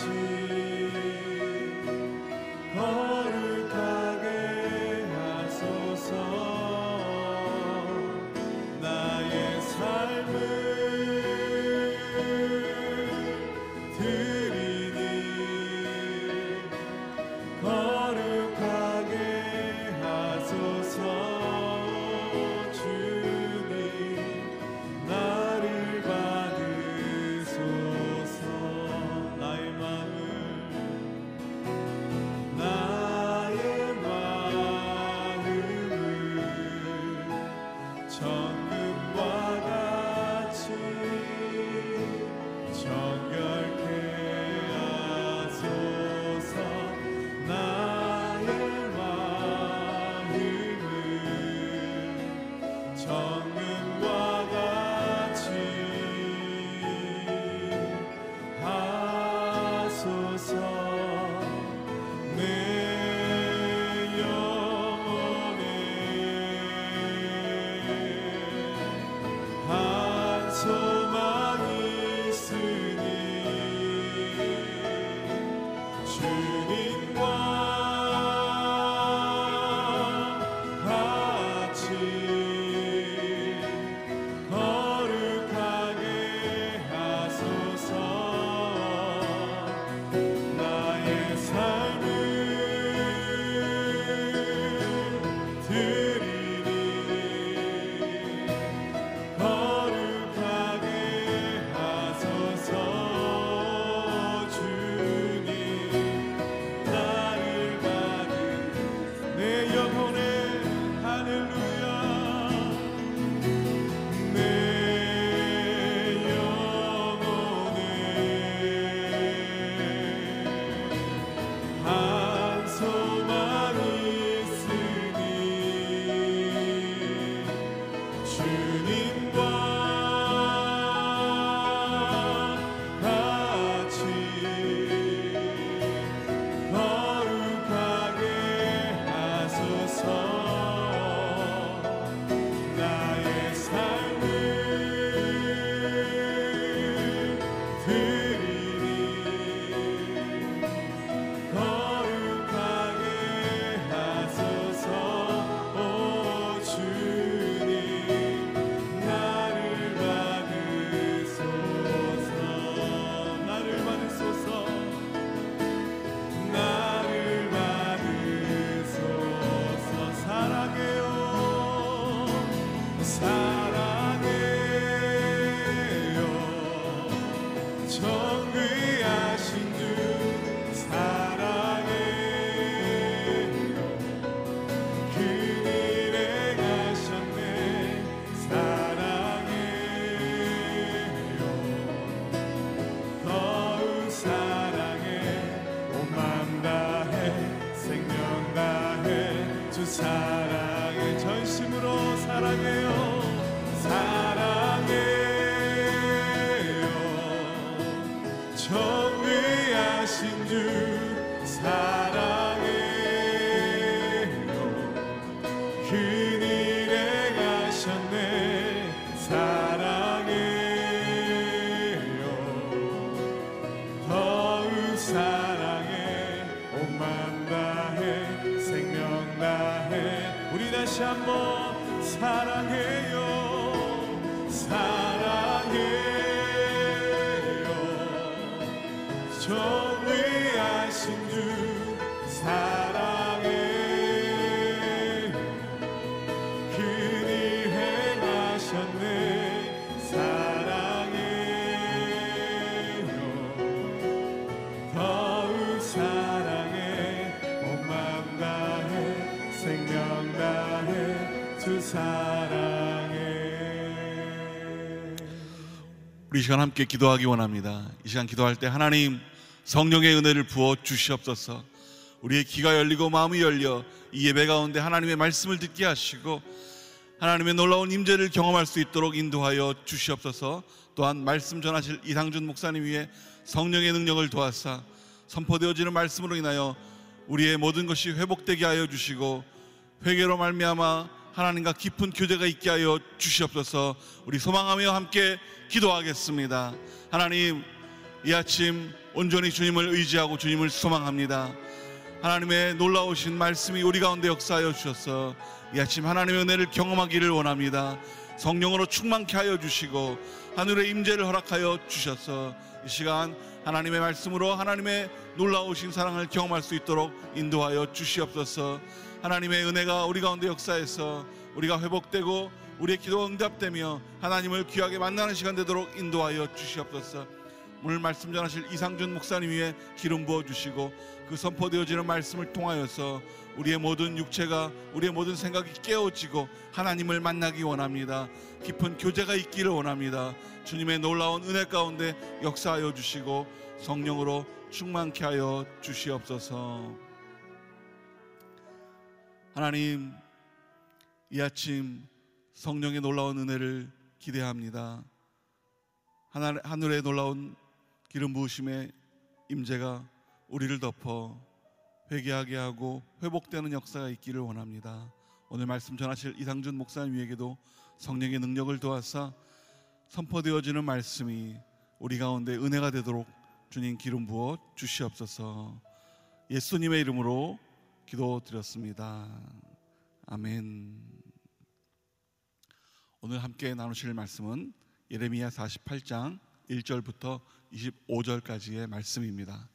to soul. 정의하신 주 사랑해요 그일에 가셨네. 사랑해요 더욱 사랑해. 온맘 다해 생명 다해. 우리 다시 한번 사랑 우리 이 시간 함께 기도하기 원합니다. 이 시간 기도할 때 하나님 성령의 은혜를 부어 주시옵소서. 우리의 귀가 열리고 마음이 열려 이 예배 가운데 하나님의 말씀을 듣게 하시고 하나님의 놀라운 임재를 경험할 수 있도록 인도하여 주시옵소서. 또한 말씀 전하실 이상준 목사님 위에 성령의 능력을 도하사 선포되어지는 말씀으로 인하여 우리의 모든 것이 회복되게 하여 주시고 회개로 말미암아 하나님과 깊은 교제가 있게 하여 주시옵소서. 우리 소망하며 함께 기도하겠습니다. 하나님 이 아침 온전히 주님을 의지하고 주님을 소망합니다. 하나님의 놀라우신 말씀이 우리 가운데 역사하여 주셔서 이 아침 하나님의 은혜를 경험하기를 원합니다. 성령으로 충만케 하여 주시고 하늘의 임재를 허락하여 주셔서 이 시간 하나님의 말씀으로 하나님의 놀라우신 사랑을 경험할 수 있도록 인도하여 주시옵소서. 하나님의 은혜가 우리 가운데 역사해서 우리가 회복되고 우리의 기도가 응답되며 하나님을 귀하게 만나는 시간 되도록 인도하여 주시옵소서. 오늘 말씀 전하실 이상준 목사님 위에 기름 부어 주시고 그 선포되어지는 말씀을 통하여서 우리의 모든 육체가 우리의 모든 생각이 깨어지고 하나님을 만나기 원합니다. 깊은 교제가 있기를 원합니다. 주님의 놀라운 은혜 가운데 역사하여 주시고 성령으로 충만케 하여 주시옵소서. 하나님 이 아침 성령의 놀라운 은혜를 기대합니다. 하늘, 하늘의 놀라운 기름 부으심의 임재가 우리를 덮어 회개하게 하고 회복되는 역사가 있기를 원합니다. 오늘 말씀 전하실 이상준 목사님 위에게도 성령의 능력을 도와서 선포되어지는 말씀이 우리 가운데 은혜가 되도록 주님 기름 부어 주시옵소서. 예수님의 이름으로 기도드렸습니다. 아멘. 오늘 함께 나누실 말씀은 예레미야 48장 1절부터 25절까지의 말씀입니다.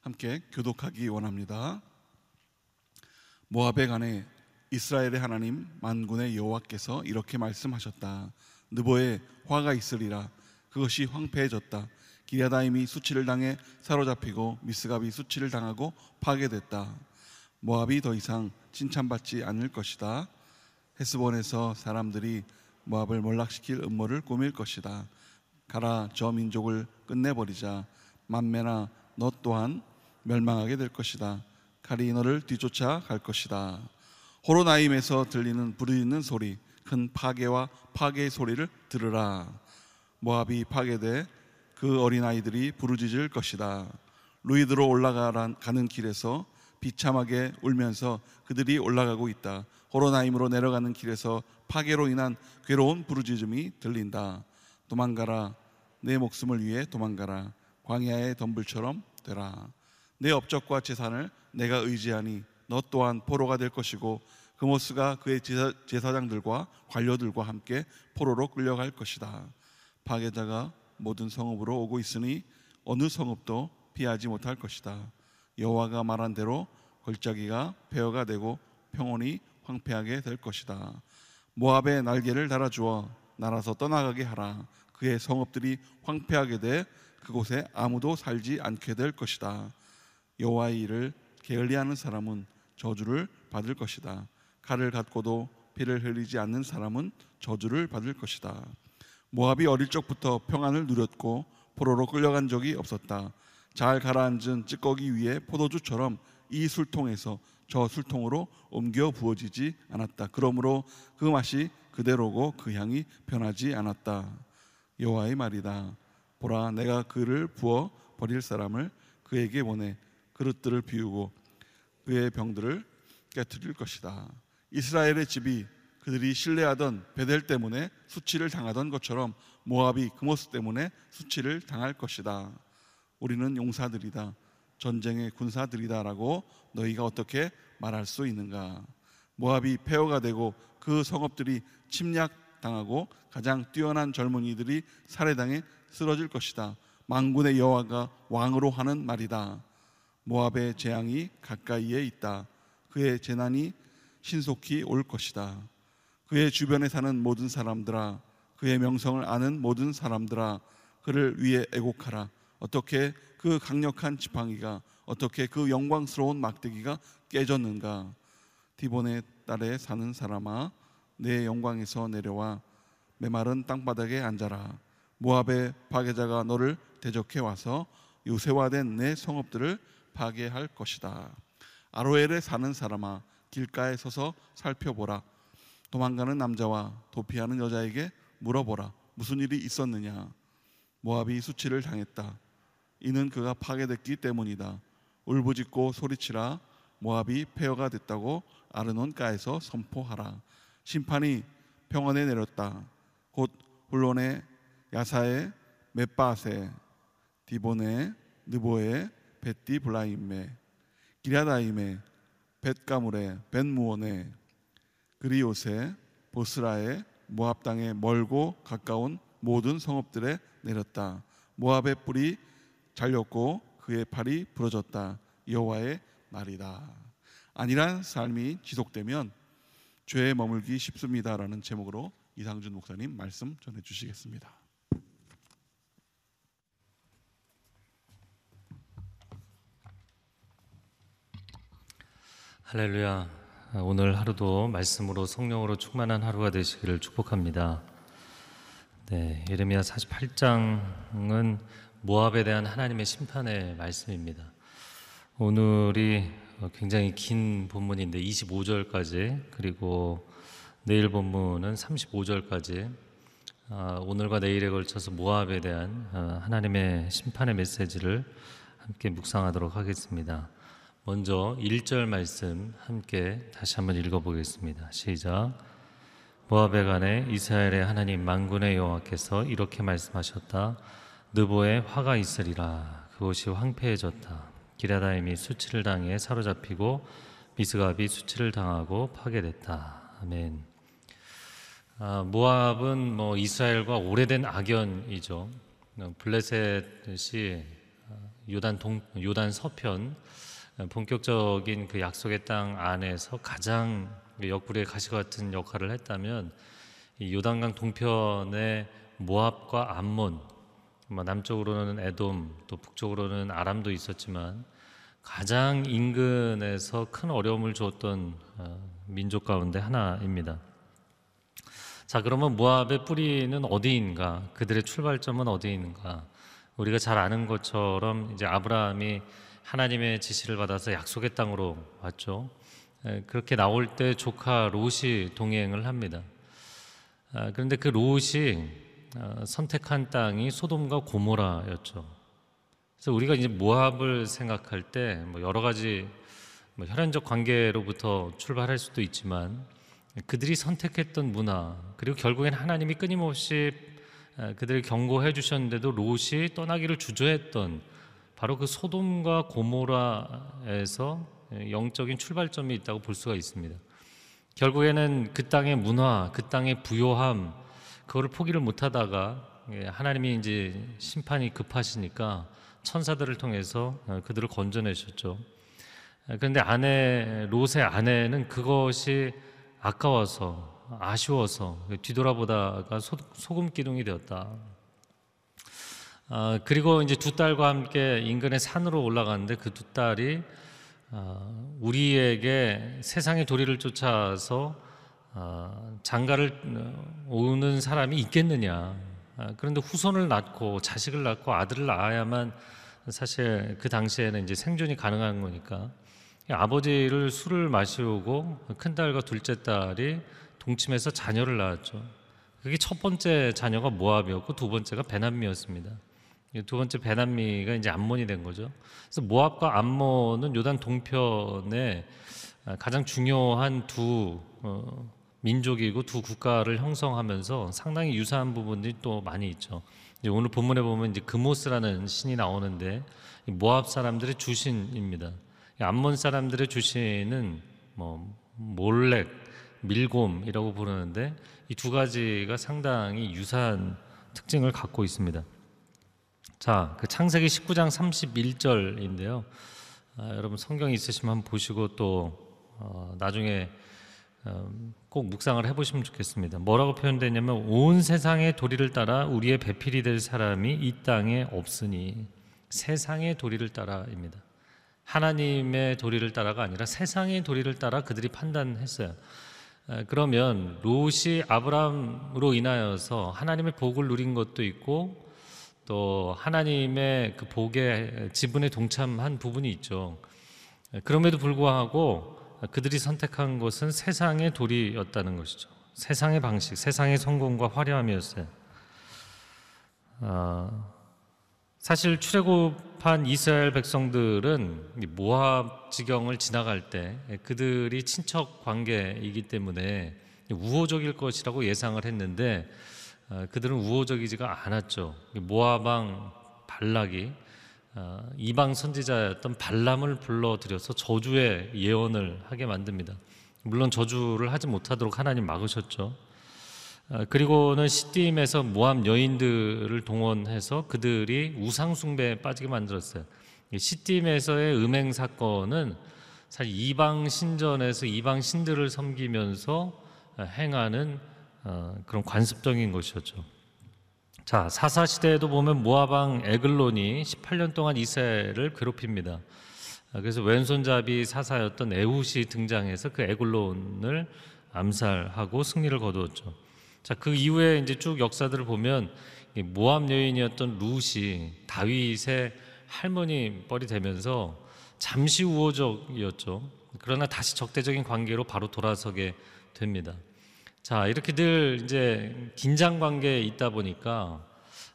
함께 교독하기 원합니다. 모압에 관해 이스라엘의 하나님 만군의 여호와께서 이렇게 말씀하셨다. 느보에 화가 있으리라. 그것이 황폐해졌다. 기랴다임이 수치를 당해 사로잡히고 미스갑이 수치를 당하고 파괴됐다. 모압이 더 이상 칭찬받지 않을 것이다. 헤스본에서 사람들이 모압을 몰락시킬 음모를 꾸밀 것이다. 가라 저 민족을 끝내버리자. 만매나 너 또한 멸망하게 될 것이다. 칼이 너를 뒤쫓아 갈 것이다. 호로나임에서 들리는 부르짖는 소리, 큰 파괴와 파괴의 소리를 들으라. 모압이 파괴돼 그 어린 아이들이 부르짖을 것이다. 루이드로 올라가는 길에서 비참하게 울면서 그들이 올라가고 있다. 호로나임으로 내려가는 길에서 파괴로 인한 괴로운 부르짖음이 들린다. 도망가라. 내 목숨을 위해 도망가라. 광야의 덤불처럼 되라. 내 업적과 재산을 내가 의지하니 너 또한 포로가 될 것이고 그모스가 그의 제사, 제사장들과 관료들과 함께 포로로 끌려갈 것이다. 파괴자가 모든 성읍으로 오고 있으니 어느 성읍도 피하지 못할 것이다. 여호와가 말한 대로 골짜기가 폐허가 되고 평온이 황폐하게 될 것이다. 모압의 날개를 달아 주어 날아서 떠나가게 하라. 그의 성읍들이 황폐하게 돼 그곳에 아무도 살지 않게 될 것이다. 여호와의 일을 게을리하는 사람은 저주를 받을 것이다. 칼을 갖고도 피를 흘리지 않는 사람은 저주를 받을 것이다. 모압이 어릴 적부터 평안을 누렸고 포로로 끌려간 적이 없었다. 잘 가라앉은 찌꺼기 위에 포도주처럼 이 술통에서 저 술통으로 옮겨 부어지지 않았다. 그러므로 그 맛이 그대로고 그 향이 변하지 않았다. 여호와의 말이다. 보라, 내가 그를 부어 버릴 사람을 그에게 보내 그릇들을 비우고 그의 병들을 깨뜨릴 것이다. 이스라엘의 집이 그들이 신뢰하던 베델 때문에 수치를 당하던 것처럼 모압이 그 모습 때문에 수치를 당할 것이다. 우리는 용사들이다. 전쟁의 군사들이다라고 너희가 어떻게 말할 수 있는가? 모압이 폐허가 되고 그 성읍들이 침략당하고 가장 뛰어난 젊은이들이 살해당해 쓰러질 것이다. 망군의 여호와가 왕으로 하는 말이다. 모압의 재앙이 가까이에 있다. 그의 재난이 신속히 올 것이다. 그의 주변에 사는 모든 사람들아, 그의 명성을 아는 모든 사람들아, 그를 위해 애곡하라. 어떻게 그 강력한 지팡이가 어떻게 그 영광스러운 막대기가 깨졌는가? 디본의 딸에 사는 사람아, 내 영광에서 내려와 메마른 땅바닥에 앉아라. 모압의 파괴자가 너를 대적해 와서 요새화된 내 성읍들을 파괴할 것이다. 아로엘에 사는 사람아 길가에 서서 살펴보라. 도망가는 남자와 도피하는 여자에게 물어보라. 무슨 일이 있었느냐? 모압이 수치를 당했다. 이는 그가 파괴됐기 때문이다. 울부짖고 소리치라. 모압이 폐허가 됐다고 아르논가에서 선포하라. 심판이 평원에 내렸다. 곧 훌론의 야사의 멧바세 디본의 느보의 벳디 블라임메 기랴다임의 벳가물의 벳무원의 그리오세 보스라의 모압 땅에 멀고 가까운 모든 성읍들에 내렸다. 모압의 뿔이 잘렸고 그의 팔이 부러졌다. 여호와의 말이다. 아니란 삶이 지속되면 죄에 머물기 쉽습니다라는 제목으로 이상준 목사님 말씀 전해 주시겠습니다. 할렐루야. 오늘 하루도 말씀으로 성령으로 충만한 하루가 되시기를 축복합니다. 네, 예레미야 48장은 모압에 대한 하나님의 심판의 말씀입니다. 오늘이 굉장히 긴 본문인데 25절까지 그리고 내일 본문은 35절까지 아, 오늘과 내일에 걸쳐서 모압에 대한 아, 하나님의 심판의 메시지를 함께 묵상하도록 하겠습니다. 먼저 1절 말씀 함께 다시 한번 읽어보겠습니다. 시작. 모압에 관해 이스라엘의 하나님 만군의 여호와께서 이렇게 말씀하셨다. 느보에 화가 있으리라. 그곳이 황폐해졌다. 기라다임이 수치를 당해 사로잡히고 미스갑이 수치를 당하고 파괴됐다. 아멘. 아, 모압은 뭐 이스라엘과 오래된 악연이죠. 블레셋이 요단 동 요단 서편 본격적인 그 약속의 땅 안에서 가장 옆구리에 가시 같은 역할을 했다면 이 요단강 동편의 모압과 암몬, 뭐 남쪽으로는 에돔, 또 북쪽으로는 아람도 있었지만 가장 인근에서 큰 어려움을 주었던 어, 민족 가운데 하나입니다. 자, 그러면 모압의 뿌리는 어디인가? 그들의 출발점은 어디인가? 우리가 잘 아는 것처럼 이제 아브라함이 하나님의 지시를 받아서 약속의 땅으로 왔죠. 그렇게 나올 때 조카 롯이 동행을 합니다. 아, 그런데 그 롯이 어, 선택한 땅이 소돔과 고모라였죠. 그래서 우리가 이제 모압을 생각할 때 뭐 여러 가지 뭐 혈연적 관계로부터 출발할 수도 있지만 그들이 선택했던 문화 그리고 결국엔 하나님이 끊임없이 그들을 경고해 주셨는데도 롯이 떠나기를 주저했던 바로 그 소돔과 고모라에서 영적인 출발점이 있다고 볼 수가 있습니다. 결국에는 그 땅의 문화, 그 땅의 부요함, 그거를 포기를 못하다가 하나님이 이제 심판이 급하시니까 천사들을 통해서 그들을 건져내셨죠. 그런데 아내 롯의 아내는 그것이 아까워서 아쉬워서 뒤돌아보다가 소, 소금 기둥이 되었다. 어, 그리고 이제 두 딸과 함께 인근의 산으로 올라가는데 그 두 딸이 어, 우리에게 세상의 도리를 쫓아서 어, 장가를 어, 오는 사람이 있겠느냐. 아, 그런데 후손을 낳고 자식을 낳고 아들을 낳아야만 사실 그 당시에는 이제 생존이 가능한 거니까 아버지를 술을 마시고 큰 딸과 둘째 딸이 동침해서 자녀를 낳았죠. 그게 첫 번째 자녀가 모압이었고 두 번째가 베남미였습니다. 두 번째 베남미가 이제 암몬이 된 거죠. 그래서 모압과 암몬은 요단 동편에 가장 중요한 두 어, 민족이고 두 국가를 형성하면서 상당히 유사한 부분들이 또 많이 있죠. 오늘 본문에 보면 이제 그모스라는 신이 나오는데 모압 사람들의 주신입니다. 암몬 사람들의 주신은 뭐 몰렉, 밀곰이라고 부르는데 이 두 가지가 상당히 유사한 특징을 갖고 있습니다. 자, 그 창세기 19장 31절인데요. 아, 여러분 성경 있으시면 보시고 또 어, 나중에 어, 꼭 묵상을 해보시면 좋겠습니다. 뭐라고 표현되냐면 온 세상의 도리를 따라 우리의 배필이 될 사람이 이 땅에 없으니 세상의 도리를 따라입니다. 하나님의 도리를 따라가 아니라 세상의 도리를 따라 그들이 판단했어요. 에, 그러면 롯이 아브라함으로 인하여서 하나님의 복을 누린 것도 있고 또 하나님의 그 복의 지분에 동참한 부분이 있죠. 에, 그럼에도 불구하고 그들이 선택한 것은 세상의 도리였다는 것이죠. 세상의 방식, 세상의 성공과 화려함이었어요. 아, 사실 출애굽한 이스라엘 백성들은 이 모압 지경을 지나갈 때 그들이 친척 관계이기 때문에 우호적일 것이라고 예상을 했는데 아, 그들은 우호적이지가 않았죠. 모압 왕 발락이 아, 이방 선지자였던 발람을 불러들여서 저주의 예언을 하게 만듭니다. 물론 저주를 하지 못하도록 하나님 막으셨죠. 아, 그리고는 시딤에서 모함 여인들을 동원해서 그들이 우상 숭배에 빠지게 만들었어요. 이 시딤에서의 음행 사건은 사실 이방 신전에서 이방 신들을 섬기면서 행하는 어, 그런 관습적인 것이었죠. 자 사사 시대에도 보면 모아방 에글론이 18년 동안 이스라엘을 괴롭힙니다. 아, 그래서 왼손잡이 사사였던 에훗이 등장해서 그 에글론을 암살하고 승리를 거두었죠. 자, 그 이후에 이제 쭉 역사들을 보면 이 모압 여인이었던 룻이 다윗의 할머니 뻘이 되면서 잠시 우호적이었죠. 그러나 다시 적대적인 관계로 바로 돌아서게 됩니다. 자, 이렇게 늘 이제 긴장 관계에 있다 보니까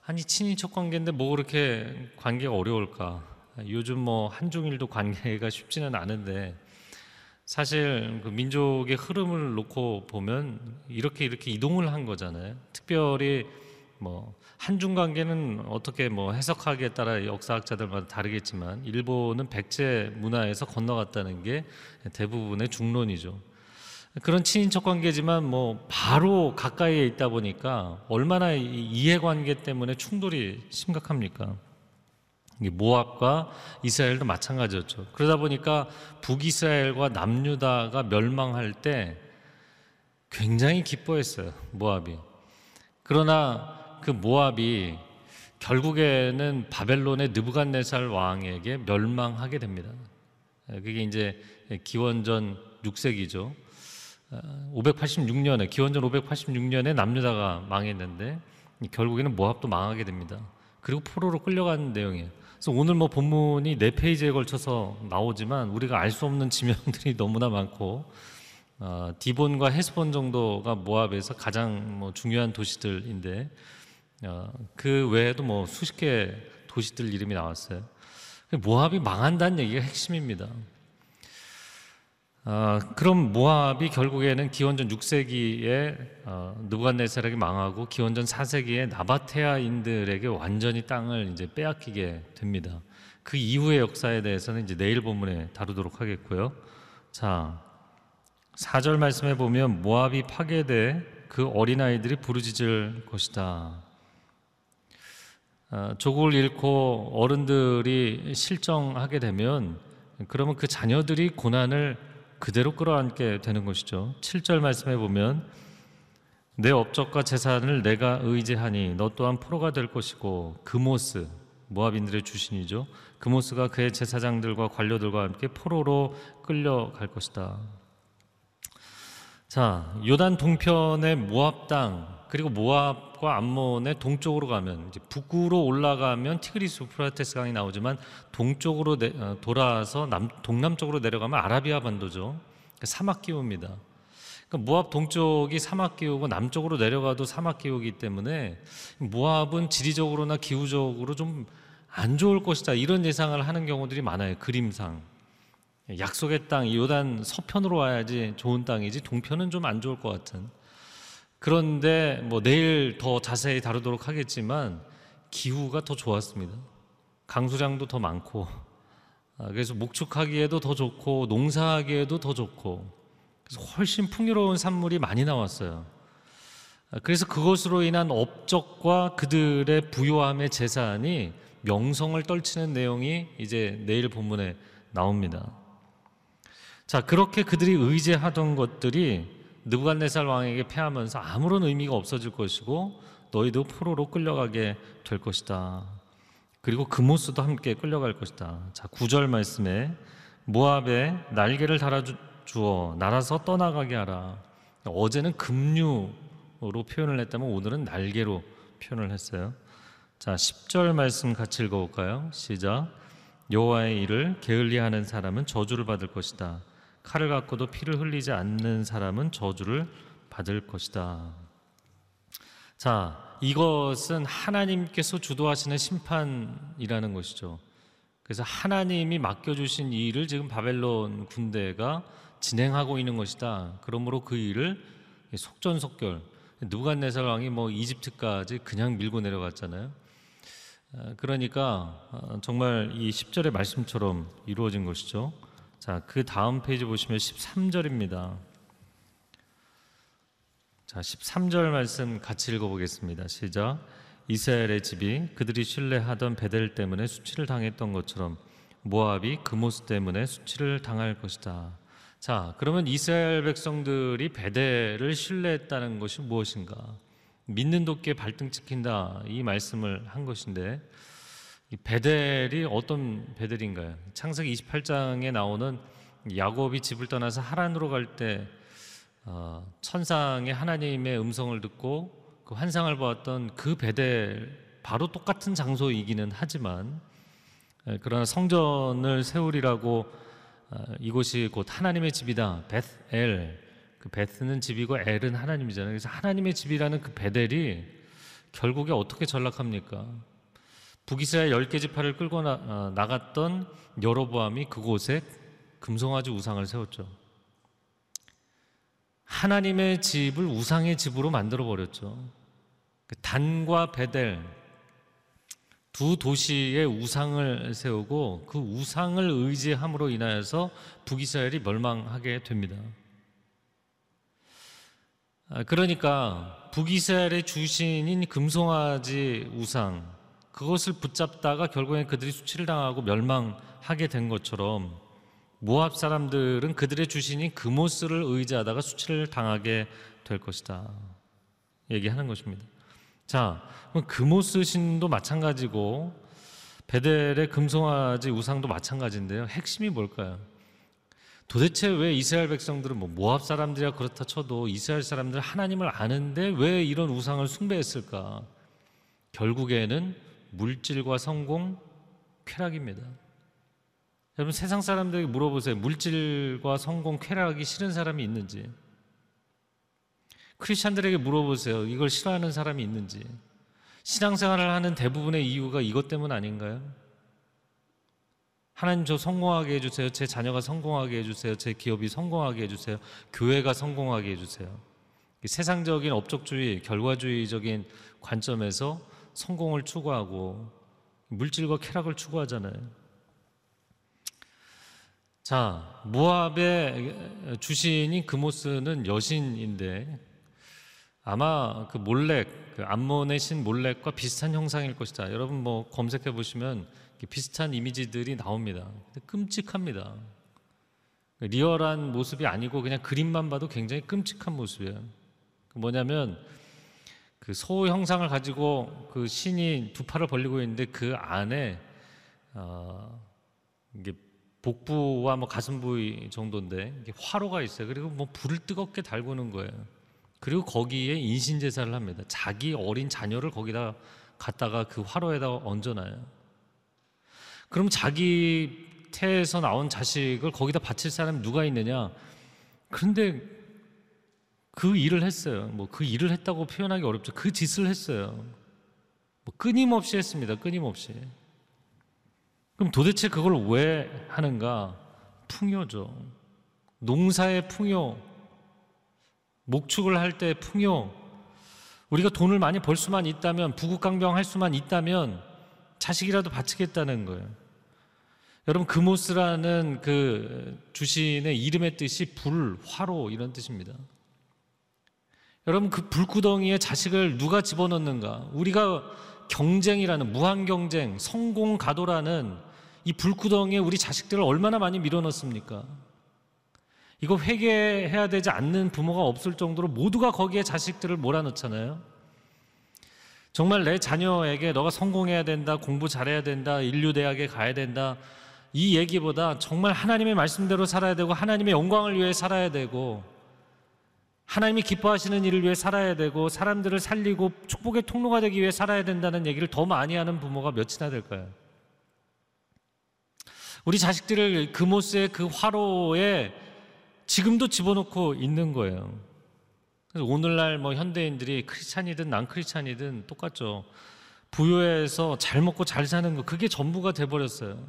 아니 친인척 관계인데 뭐 그렇게 관계가 어려울까? 요즘 뭐 한중일도 관계가 쉽지는 않은데 사실 그 민족의 흐름을 놓고 보면 이렇게 이렇게 이동을 한 거잖아요. 특별히 뭐 한중 관계는 어떻게 뭐 해석하기에 따라 역사학자들마다 다르겠지만 일본은 백제 문화에서 건너갔다는 게 대부분의 중론이죠. 그런 친인척 관계지만 뭐 바로 가까이에 있다 보니까 얼마나 이해관계 때문에 충돌이 심각합니까? 모압과 이스라엘도 마찬가지였죠. 그러다 보니까 북이스라엘과 남유다가 멸망할 때 굉장히 기뻐했어요. 모압이. 그러나 그 모압이 결국에는 바벨론의 느부갓네살 왕에게 멸망하게 됩니다. 그게 이제 기원전 6세기죠. 586년에 기원전 586년에 남유다가 망했는데 결국에는 모압도 망하게 됩니다. 그리고 포로로 끌려가는 내용이에요. 그래서 오늘 뭐 본문이 네 페이지에 걸쳐서 나오지만 우리가 알 수 없는 지명들이 너무나 많고 어, 디본과 헤스본 정도가 모압에서 가장 뭐 중요한 도시들인데 어, 그 외에도 뭐 수십 개 도시들 이름이 나왔어요. 모압이 망한다는 얘기가 핵심입니다. 어, 그럼 모압이 결국에는 기원전 6세기에 어, 느부갓네살에게 망하고 기원전 4세기에 나바테아인들에게 완전히 땅을 이제 빼앗기게 됩니다. 그 이후의 역사에 대해서는 이제 내일 본문에 다루도록 하겠고요. 자, 4절 말씀에 보면 모압이 파괴돼 그 어린아이들이 부르짖을 것이다. 어, 조국을 잃고 어른들이 실정하게 되면 그러면 그 자녀들이 고난을 그대로 끌어안게 되는 것이죠. 7절 말씀해 보면 내 업적과 재산을 내가 의지하니 너 또한 포로가 될 것이고 그모스 모압인들의 주신이죠. 그모스가 그의 제사장들과 관료들과 함께 포로로 끌려갈 것이다. 자, 요단 동편의 모압 땅 그리고 모압과 암몬의 동쪽으로 가면 이제 북으로 올라가면 티그리스 유프라테스 강이 나오지만 동쪽으로 내, 어, 돌아서 남, 동남쪽으로 내려가면 아라비아 반도죠. 그러니까 사막 기후입니다. 그러니까 모압 동쪽이 사막 기후고 남쪽으로 내려가도 사막 기후이기 때문에 모압은 지리적으로나 기후적으로 좀 안 좋을 것이다 이런 예상을 하는 경우들이 많아요. 그림상. 약속의 땅 요단 서편으로 와야지 좋은 땅이지 동편은 좀 안 좋을 것 같은. 그런데 뭐 내일 더 자세히 다루도록 하겠지만 기후가 더 좋았습니다. 강수량도 더 많고 아, 그래서 목축하기에도 더 좋고 농사하기에도 더 좋고 그래서 훨씬 풍요로운 산물이 많이 나왔어요. 아, 그래서 그것으로 인한 업적과 그들의 부요함의 재산이 명성을 떨치는 내용이 이제 내일 본문에 나옵니다. 자, 그렇게 그들이 의지하던 것들이 느부갓네살 왕에게 패하면서 아무런 의미가 없어질 것이고 너희도 포로로 끌려가게 될 것이다. 그리고 그모스도 함께 끌려갈 것이다. 자, 구절 말씀에 모압에 날개를 달아 주어 날아서 떠나가게 하라. 어제는 급류로 표현을 했다면 오늘은 날개로 표현을 했어요. 자, 10절 말씀 같이 읽어볼까요? 시작. 여호와의 일을 게을리하는 사람은 저주를 받을 것이다. 칼을 갖고도 피를 흘리지 않는 사람은 저주를 받을 것이다. 자, 이것은 하나님께서 주도하시는 심판이라는 것이죠. 그래서 하나님이 맡겨주신 이 일을 지금 바벨론 군대가 진행하고 있는 것이다. 그러므로 그 일을 속전속결 누간네살 왕이 뭐 이집트까지 그냥 밀고 내려갔잖아요. 아, 그러니까 어, 정말 이 10절의 말씀처럼 이루어진 것이죠. 자, 그 다음 페이지 보시면 13절입니다. 자, 13절 말씀 같이 읽어보겠습니다. 시작. 이스라엘의 집이 그들이 신뢰하던 베델 때문에 수치를 당했던 것처럼 모압이 그 모습 때문에 수치를 당할 것이다. 자, 그러면 이스라엘 백성들이 베델을 신뢰했다는 것이 무엇인가? 믿는 도끼에 발등 찍힌다 이 말씀을 한 것인데 이 베델이 어떤 베델인가요? 창세기 28장에 나오는 야곱이 집을 떠나서 하란으로 갈때 어, 천상의 하나님의 음성을 듣고 그 환상을 보았던 그 베델 바로 똑같은 장소이기는 하지만 그러나 성전을 세우리라고 어, 이곳이 곧 하나님의 집이다. 베스엘 그 베스는 집이고 엘은 하나님이잖아요. 그래서 하나님의 집이라는 그 베델이 결국에 어떻게 전락합니까? 북이스라엘 열 개 지파를 끌고 나, 어, 나갔던 여로보암이 그곳에 금송아지 우상을 세웠죠. 하나님의 집을 우상의 집으로 만들어 버렸죠. 그 단과 베델 두 도시의 우상을 세우고 그 우상을 의지함으로 인하여서 북이스라엘이 멸망하게 됩니다. 아, 그러니까 북이스라엘의 주신인 금송아지 우상 그것을 붙잡다가 결국엔 그들이 수치를 당하고 멸망하게 된 것처럼 모압 사람들은 그들의 주신인 금오스를 의지하다가 수치를 당하게 될 것이다. 얘기하는 것입니다. 자, 금오스 신도 마찬가지고 베델의 금송아지 우상도 마찬가지인데요. 핵심이 뭘까요? 도대체 왜 이스라엘 백성들은 뭐 모압 사람들이야 그렇다 쳐도 이스라엘 사람들 하나님을 아는데 왜 이런 우상을 숭배했을까? 결국에는 물질과 성공, 쾌락입니다. 여러분 세상 사람들에게 물어보세요. 물질과 성공, 쾌락이 싫은 사람이 있는지. 크리스천들에게 물어보세요. 이걸 싫어하는 사람이 있는지. 신앙생활을 하는 대부분의 이유가 이것 때문 아닌가요? 하나님 저 성공하게 해주세요. 제 자녀가 성공하게 해주세요. 제 기업이 성공하게 해주세요. 교회가 성공하게 해주세요. 세상적인 업적주의, 결과주의적인 관점에서 성공을 추구하고 물질과 쾌락을 추구하잖아요. 자, 모압의 주신인 그모스는 여신인데 아마 그 몰렉, 그 암몬의 신 몰렉과 비슷한 형상일 것이다. 여러분 뭐 검색해 보시면 비슷한 이미지들이 나옵니다. 끔찍합니다. 리얼한 모습이 아니고 그냥 그림만 봐도 굉장히 끔찍한 모습이에요. 그 뭐냐면 그소 형상을 가지고 그 신이 두 팔을 벌리고 있는데 그 안에 어, 이게 복부와 뭐 가슴 부위 정도인데 화로가 있어요. 그리고 뭐 불을 뜨겁게 달구는 거예요. 그리고 거기에 인신 제사를 합니다. 자기 어린 자녀를 거기다 갖다가 그 화로에다 얹어놔요. 그럼 자기 태에서 나온 자식을 거기다 바칠 사람이 누가 있느냐? 그런데 그 일을 했어요. 뭐 그 일을 했다고 표현하기 어렵죠. 그 짓을 했어요. 뭐 끊임없이 했습니다. 끊임없이. 그럼 도대체 그걸 왜 하는가? 풍요죠. 농사의 풍요, 목축을 할 때 풍요, 우리가 돈을 많이 벌 수만 있다면, 부국강병 할 수만 있다면, 자식이라도 바치겠다는 거예요. 여러분, 금오스라는 그 주신의 이름의 뜻이 불, 화로 이런 뜻입니다. 여러분, 그 불구덩이에 자식을 누가 집어넣는가? 우리가 경쟁이라는 무한 경쟁, 성공 가도라는 이 불구덩이에 우리 자식들을 얼마나 많이 밀어넣습니까? 이거 회개해야 되지 않는 부모가 없을 정도로 모두가 거기에 자식들을 몰아넣잖아요. 정말 내 자녀에게 너가 성공해야 된다, 공부 잘해야 된다, 인류 대학에 가야 된다, 이 얘기보다 정말 하나님의 말씀대로 살아야 되고, 하나님의 영광을 위해 살아야 되고, 하나님이 기뻐하시는 일을 위해 살아야 되고 사람들을 살리고 축복의 통로가 되기 위해 살아야 된다는 얘기를 더 많이 하는 부모가 몇이나 될까요? 우리 자식들을 금오스의 그 화로에 지금도 집어넣고 있는 거예요. 그래서 오늘날 뭐 현대인들이 크리스찬이든 난 크리스찬이든 똑같죠. 부여해서 잘 먹고 잘 사는 거 그게 전부가 돼 버렸어요.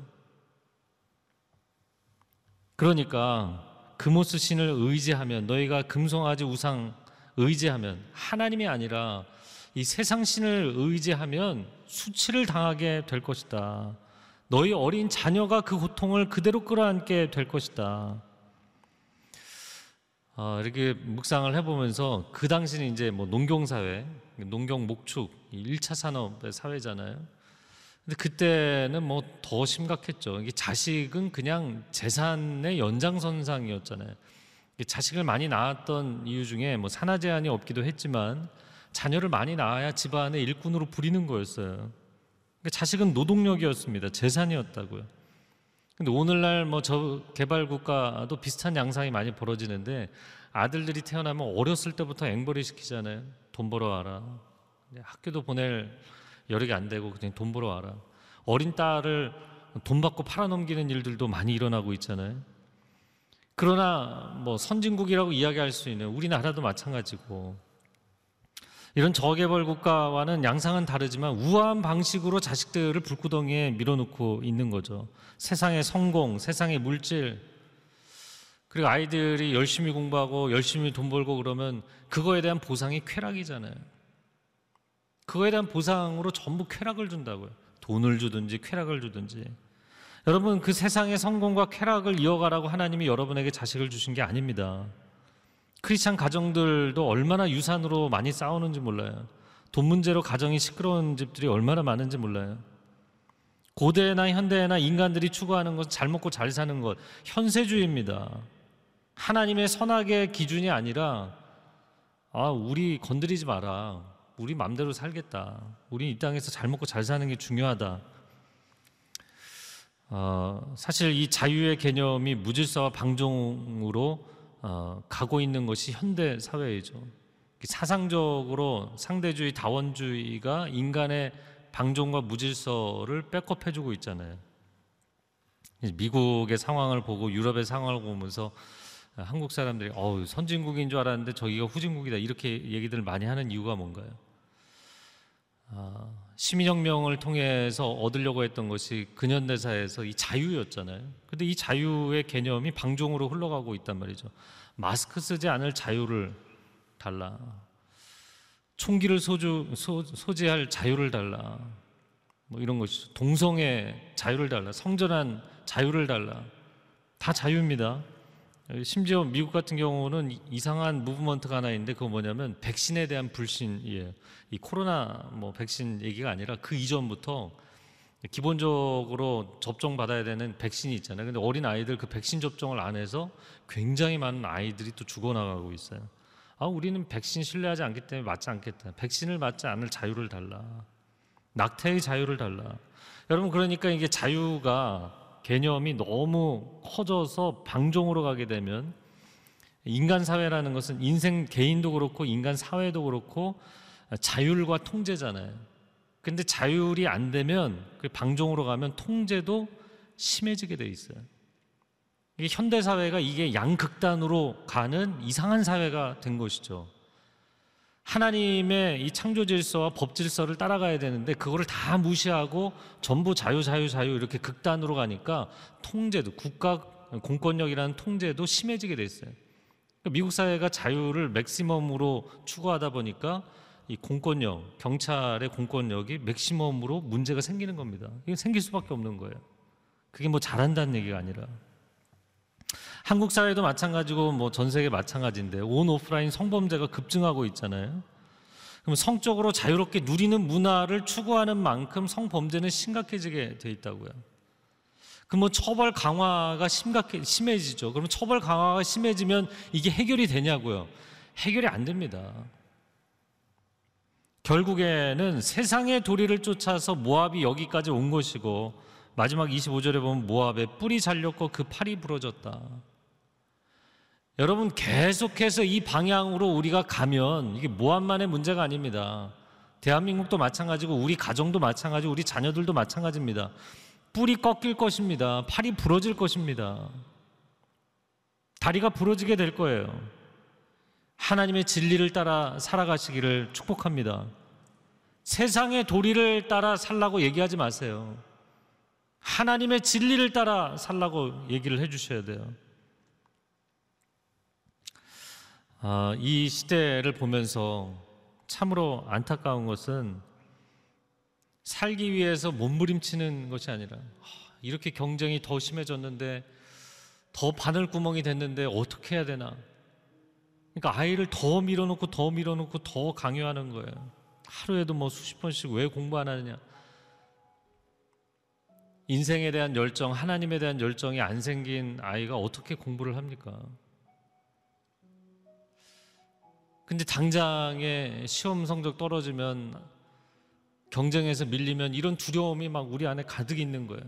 그러니까 금오스 신을 의지하면 너희가 금송아지 우상 의지하면 하나님이 아니라 이 세상 신을 의지하면 수치를 당하게 될 것이다. 너희 어린 자녀가 그 고통을 그대로 끌어안게 될 것이다. 어, 이렇게 묵상을 해보면서 그 당시는 이제 뭐 농경사회, 농경 목축, 1차 산업의 사회잖아요. 근데 그때는 뭐 더 심각했죠. 이게 자식은 그냥 재산의 연장선상이었잖아요. 자식을 많이 낳았던 이유 중에 뭐 산하 제한이 없기도 했지만 자녀를 많이 낳아야 집안의 일꾼으로 부리는 거였어요. 그러니까 자식은 노동력이었습니다. 재산이었다고요. 근데 오늘날 뭐 저 개발 국가도 비슷한 양상이 많이 벌어지는데 아들들이 태어나면 어렸을 때부터 앵벌이 시키잖아요. 돈 벌어 와라. 학교도 보낼 여력이 안 되고 그냥 돈 벌어 와라. 어린 딸을 돈 받고 팔아넘기는 일들도 많이 일어나고 있잖아요. 그러나 뭐 선진국이라고 이야기할 수 있는 우리나라도 마찬가지고 이런 저개발 국가와는 양상은 다르지만 우아한 방식으로 자식들을 불구덩이에 밀어놓고 있는 거죠. 세상의 성공, 세상의 물질, 그리고 아이들이 열심히 공부하고 열심히 돈 벌고 그러면 그거에 대한 보상이 쾌락이잖아요. 그거에 대한 보상으로 전부 쾌락을 준다고요. 돈을 주든지 쾌락을 주든지. 여러분 그 세상의 성공과 쾌락을 이어가라고 하나님이 여러분에게 자식을 주신 게 아닙니다. 크리스찬 가정들도 얼마나 유산으로 많이 싸우는지 몰라요. 돈 문제로 가정이 시끄러운 집들이 얼마나 많은지 몰라요. 고대나 현대나 인간들이 추구하는 것, 잘 먹고 잘 사는 것, 현세주의입니다. 하나님의 선악의 기준이 아니라, 아, 우리 건드리지 마라. 우리 맘대로 살겠다. 우리 이 땅에서 잘 먹고 잘 사는 게 중요하다. 어, 사실 이 자유의 개념이 무질서와 방종으로 어, 가고 있는 것이 현대 사회이죠. 사상적으로 상대주의, 다원주의가 인간의 방종과 무질서를 백업해주고 있잖아요. 미국의 상황을 보고 유럽의 상황을 보면서 한국 사람들이 어우 선진국인 줄 알았는데 저기가 후진국이다 이렇게 얘기들을 많이 하는 이유가 뭔가요? 아, 시민혁명을 통해서 얻으려고 했던 것이 근현대사에서 이 자유였잖아요. 근데 이 자유의 개념이 방종으로 흘러가고 있단 말이죠. 마스크 쓰지 않을 자유를 달라. 총기를 소주, 소, 소지할 자유를 달라. 뭐 이런 것이죠. 동성애 자유를 달라. 성전한 자유를 달라. 다 자유입니다. 심지어 미국 같은 경우는 이상한 무브먼트가 하나 있는데 그거 뭐냐면 백신에 대한 불신이에요. 이 코로나 뭐 백신 얘기가 아니라 그 이전부터 기본적으로 접종 받아야 되는 백신이 있잖아요. 근데 어린 아이들 그 백신 접종을 안 해서 굉장히 많은 아이들이 또 죽어나가고 있어요. 아, 우리는 백신 신뢰하지 않기 때문에 맞지 않겠다. 백신을 맞지 않을 자유를 달라. 낙태의 자유를 달라. 여러분 그러니까 이게 자유가 개념이 너무 커져서 방종으로 가게 되면 인간 사회라는 것은 인생 개인도 그렇고 인간 사회도 그렇고 자율과 통제잖아요. 근데 자율이 안 되면 그 방종으로 가면 통제도 심해지게 돼 있어요. 현대 사회가 이게 양극단으로 가는 이상한 사회가 된 것이죠. 하나님의 이 창조 질서와 법 질서를 따라가야 되는데 그거를 다 무시하고 전부 자유 자유 자유 이렇게 극단으로 가니까 통제도 국가 공권력이라는 통제도 심해지게 됐어요. 그러니까 미국 사회가 자유를 맥시멈으로 추구하다 보니까 이 공권력, 경찰의 공권력이 맥시멈으로 문제가 생기는 겁니다. 이게 생길 수밖에 없는 거예요. 그게 뭐 잘한다는 얘기가 아니라. 한국 사회도 마찬가지고 뭐 전 세계 마찬가지인데 온 오프라인 성범죄가 급증하고 있잖아요. 그럼 성적으로 자유롭게 누리는 문화를 추구하는 만큼 성범죄는 심각해지게 돼 있다고요. 그럼 뭐 처벌 강화가 심각해 심해지죠. 그러면 처벌 강화가 심해지면 이게 해결이 되냐고요? 해결이 안 됩니다. 결국에는 세상의 도리를 쫓아서 모압이 여기까지 온 것이고 마지막 25절에 보면 모압의 뿔이 잘렸고 그 팔이 부러졌다. 여러분 계속해서 이 방향으로 우리가 가면 이게 무한만의 문제가 아닙니다. 대한민국도 마찬가지고 우리 가정도 마찬가지고 우리 자녀들도 마찬가지입니다. 뿔이 꺾일 것입니다. 팔이 부러질 것입니다. 다리가 부러지게 될 거예요. 하나님의 진리를 따라 살아가시기를 축복합니다. 세상의 도리를 따라 살라고 얘기하지 마세요. 하나님의 진리를 따라 살라고 얘기를 해 주셔야 돼요. 아, 이 시대를 보면서 참으로 안타까운 것은 살기 위해서 몸부림치는 것이 아니라 이렇게 경쟁이 더 심해졌는데 더 바늘 구멍이 됐는데 어떻게 해야 되나? 그러니까 아이를 더 밀어놓고 더 밀어놓고 더 강요하는 거예요. 하루에도 뭐 수십 번씩 왜 공부 안 하느냐? 인생에 대한 열정, 하나님에 대한 열정이 안 생긴 아이가 어떻게 공부를 합니까? 근데 당장에 시험 성적 떨어지면 경쟁에서 밀리면 이런 두려움이 막 우리 안에 가득 있는 거예요.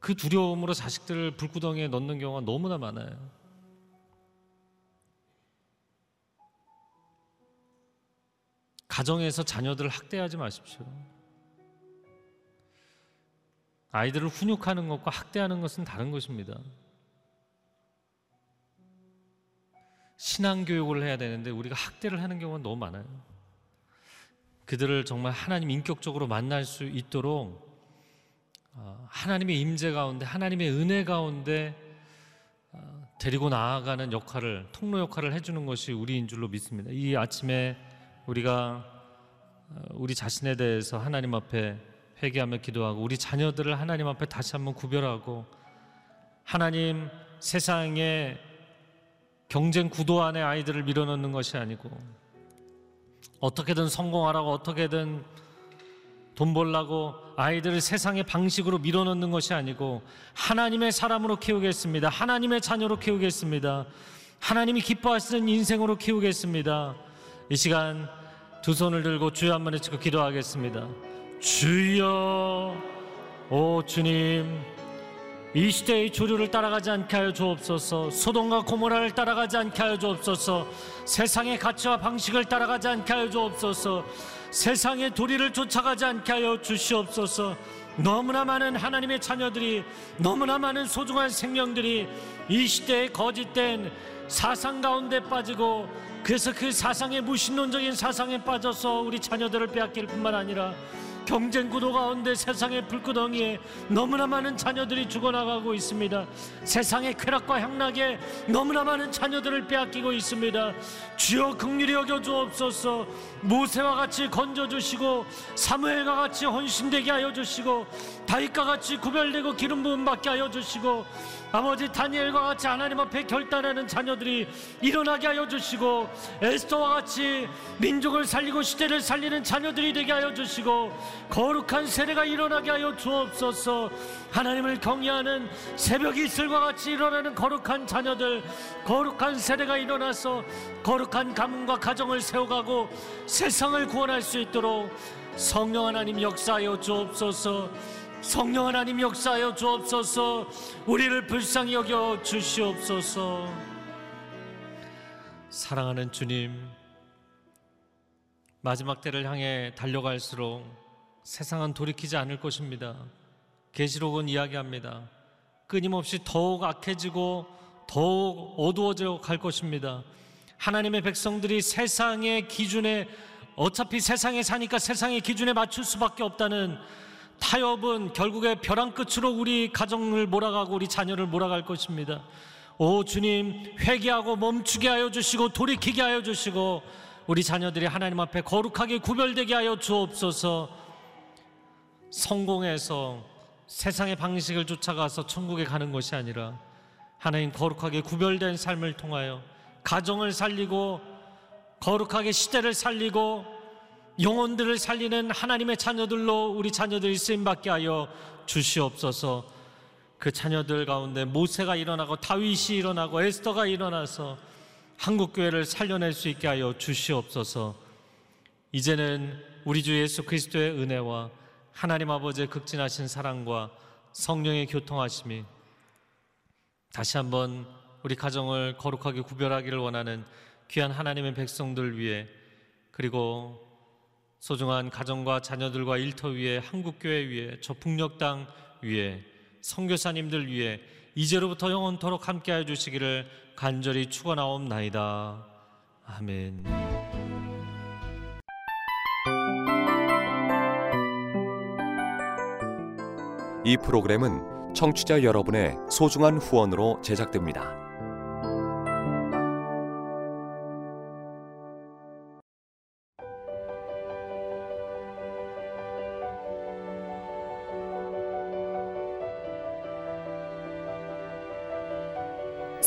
그 두려움으로 자식들을 불구덩이에 넣는 경우가 너무나 많아요. 가정에서 자녀들을 학대하지 마십시오. 아이들을 훈육하는 것과 학대하는 것은 다른 것입니다. 신앙 교육을 해야 되는데 우리가 학대를 하는 경우가 너무 많아요. 그들을 정말 하나님 인격적으로 만날 수 있도록 어, 하나님의 임재 가운데 하나님의 은혜 가운데 어, 데리고 나아가는 역할을 통로 역할을 해주는 것이 우리인 줄로 믿습니다. 이 아침에 우리가 어, 우리 자신에 대해서 하나님 앞에 회개하며 기도하고 우리 자녀들을 하나님 앞에 다시 한번 구별하고 하나님 세상에 경쟁 구도 안에 아이들을 밀어넣는 것이 아니고 어떻게든 성공하라고 어떻게든 돈 벌라고 아이들을 세상의 방식으로 밀어넣는 것이 아니고 하나님의 사람으로 키우겠습니다. 하나님의 자녀로 키우겠습니다. 하나님이 기뻐하시는 인생으로 키우겠습니다. 이 시간 두 손을 들고 주여 한 번 외치고 기도하겠습니다. 주여, 오 주님, 이 시대의 조류를 따라가지 않게 하여 주옵소서. 소돔과 고모라를 따라가지 않게 하여 주옵소서. 세상의 가치와 방식을 따라가지 않게 하여 주옵소서. 세상의 도리를 쫓아가지 않게 하여 주시옵소서. 너무나 많은 하나님의 자녀들이 너무나 많은 소중한 생명들이 이 시대의 거짓된 사상 가운데 빠지고 그래서 그 사상의 무신론적인 사상에 빠져서 우리 자녀들을 빼앗길 뿐만 아니라 경쟁 구도 가운데 세상의 불구덩이에 너무나 많은 자녀들이 죽어나가고 있습니다. 세상의 쾌락과 향락에 너무나 많은 자녀들을 빼앗기고 있습니다. 주여 극률이 여겨 주옵소서. 모세와 같이 건져 주시고 사무엘과 같이 헌신되게 하여 주시고 다윗과 같이 구별되고 기름 부음 받게 하여 주시고 아버지 다니엘과 같이 하나님 앞에 결단하는 자녀들이 일어나게 하여 주시고 에스더와 같이 민족을 살리고 시대를 살리는 자녀들이 되게 하여 주시고 거룩한 세례가 일어나게 하여 주옵소서. 하나님을 경외하는 새벽 이슬과 같이 일어나는 거룩한 자녀들 거룩한 세례가 일어나서 거룩한 가문과 가정을 세워가고 세상을 구원할 수 있도록 성령 하나님 역사하여 주옵소서. 성령 하나님 역사하여 주옵소서. 우리를 불쌍히 여겨 주시옵소서. 사랑하는 주님 마지막 때를 향해 달려갈수록 세상은 돌이키지 않을 것입니다. 계시록은 이야기합니다. 끊임없이 더욱 악해지고 더욱 어두워져 갈 것입니다 하나님의 백성들이 세상의 기준에 어차피 세상에 사니까 세상의 기준에 맞출 수밖에 없다는 타협은 결국에 벼랑 끝으로 우리 가정을 몰아가고 우리 자녀를 몰아갈 것입니다. 오 주님 회개하고 멈추게 하여 주시고 돌이키게 하여 주시고 우리 자녀들이 하나님 앞에 거룩하게 구별되게 하여 주옵소서. 성공해서 세상의 방식을 쫓아가서 천국에 가는 것이 아니라 하나님 거룩하게 구별된 삶을 통하여 가정을 살리고 거룩하게 시대를 살리고 영혼들을 살리는 하나님의 자녀들로 우리 자녀들이 쓰임받게 하여 주시옵소서. 그 자녀들 가운데 모세가 일어나고 다윗이 일어나고 에스더가 일어나서 한국교회를 살려낼 수 있게 하여 주시옵소서. 이제는 우리 주 예수 그리스도의 은혜와 하나님 아버지의 극진하신 사랑과 성령의 교통하심이 다시 한번 우리 가정을 거룩하게 구별하기를 원하는 귀한 하나님의 백성들 위해 그리고 소중한 가정과 자녀들과 일터 위에 한국교회 위에 저 북녘 땅 위에 선교사님들 위해 이제로부터 영원토록 함께하여 주시기를 간절히 축원하옵나이다. 아멘. 이 프로그램은 청취자 여러분의 소중한 후원으로 제작됩니다.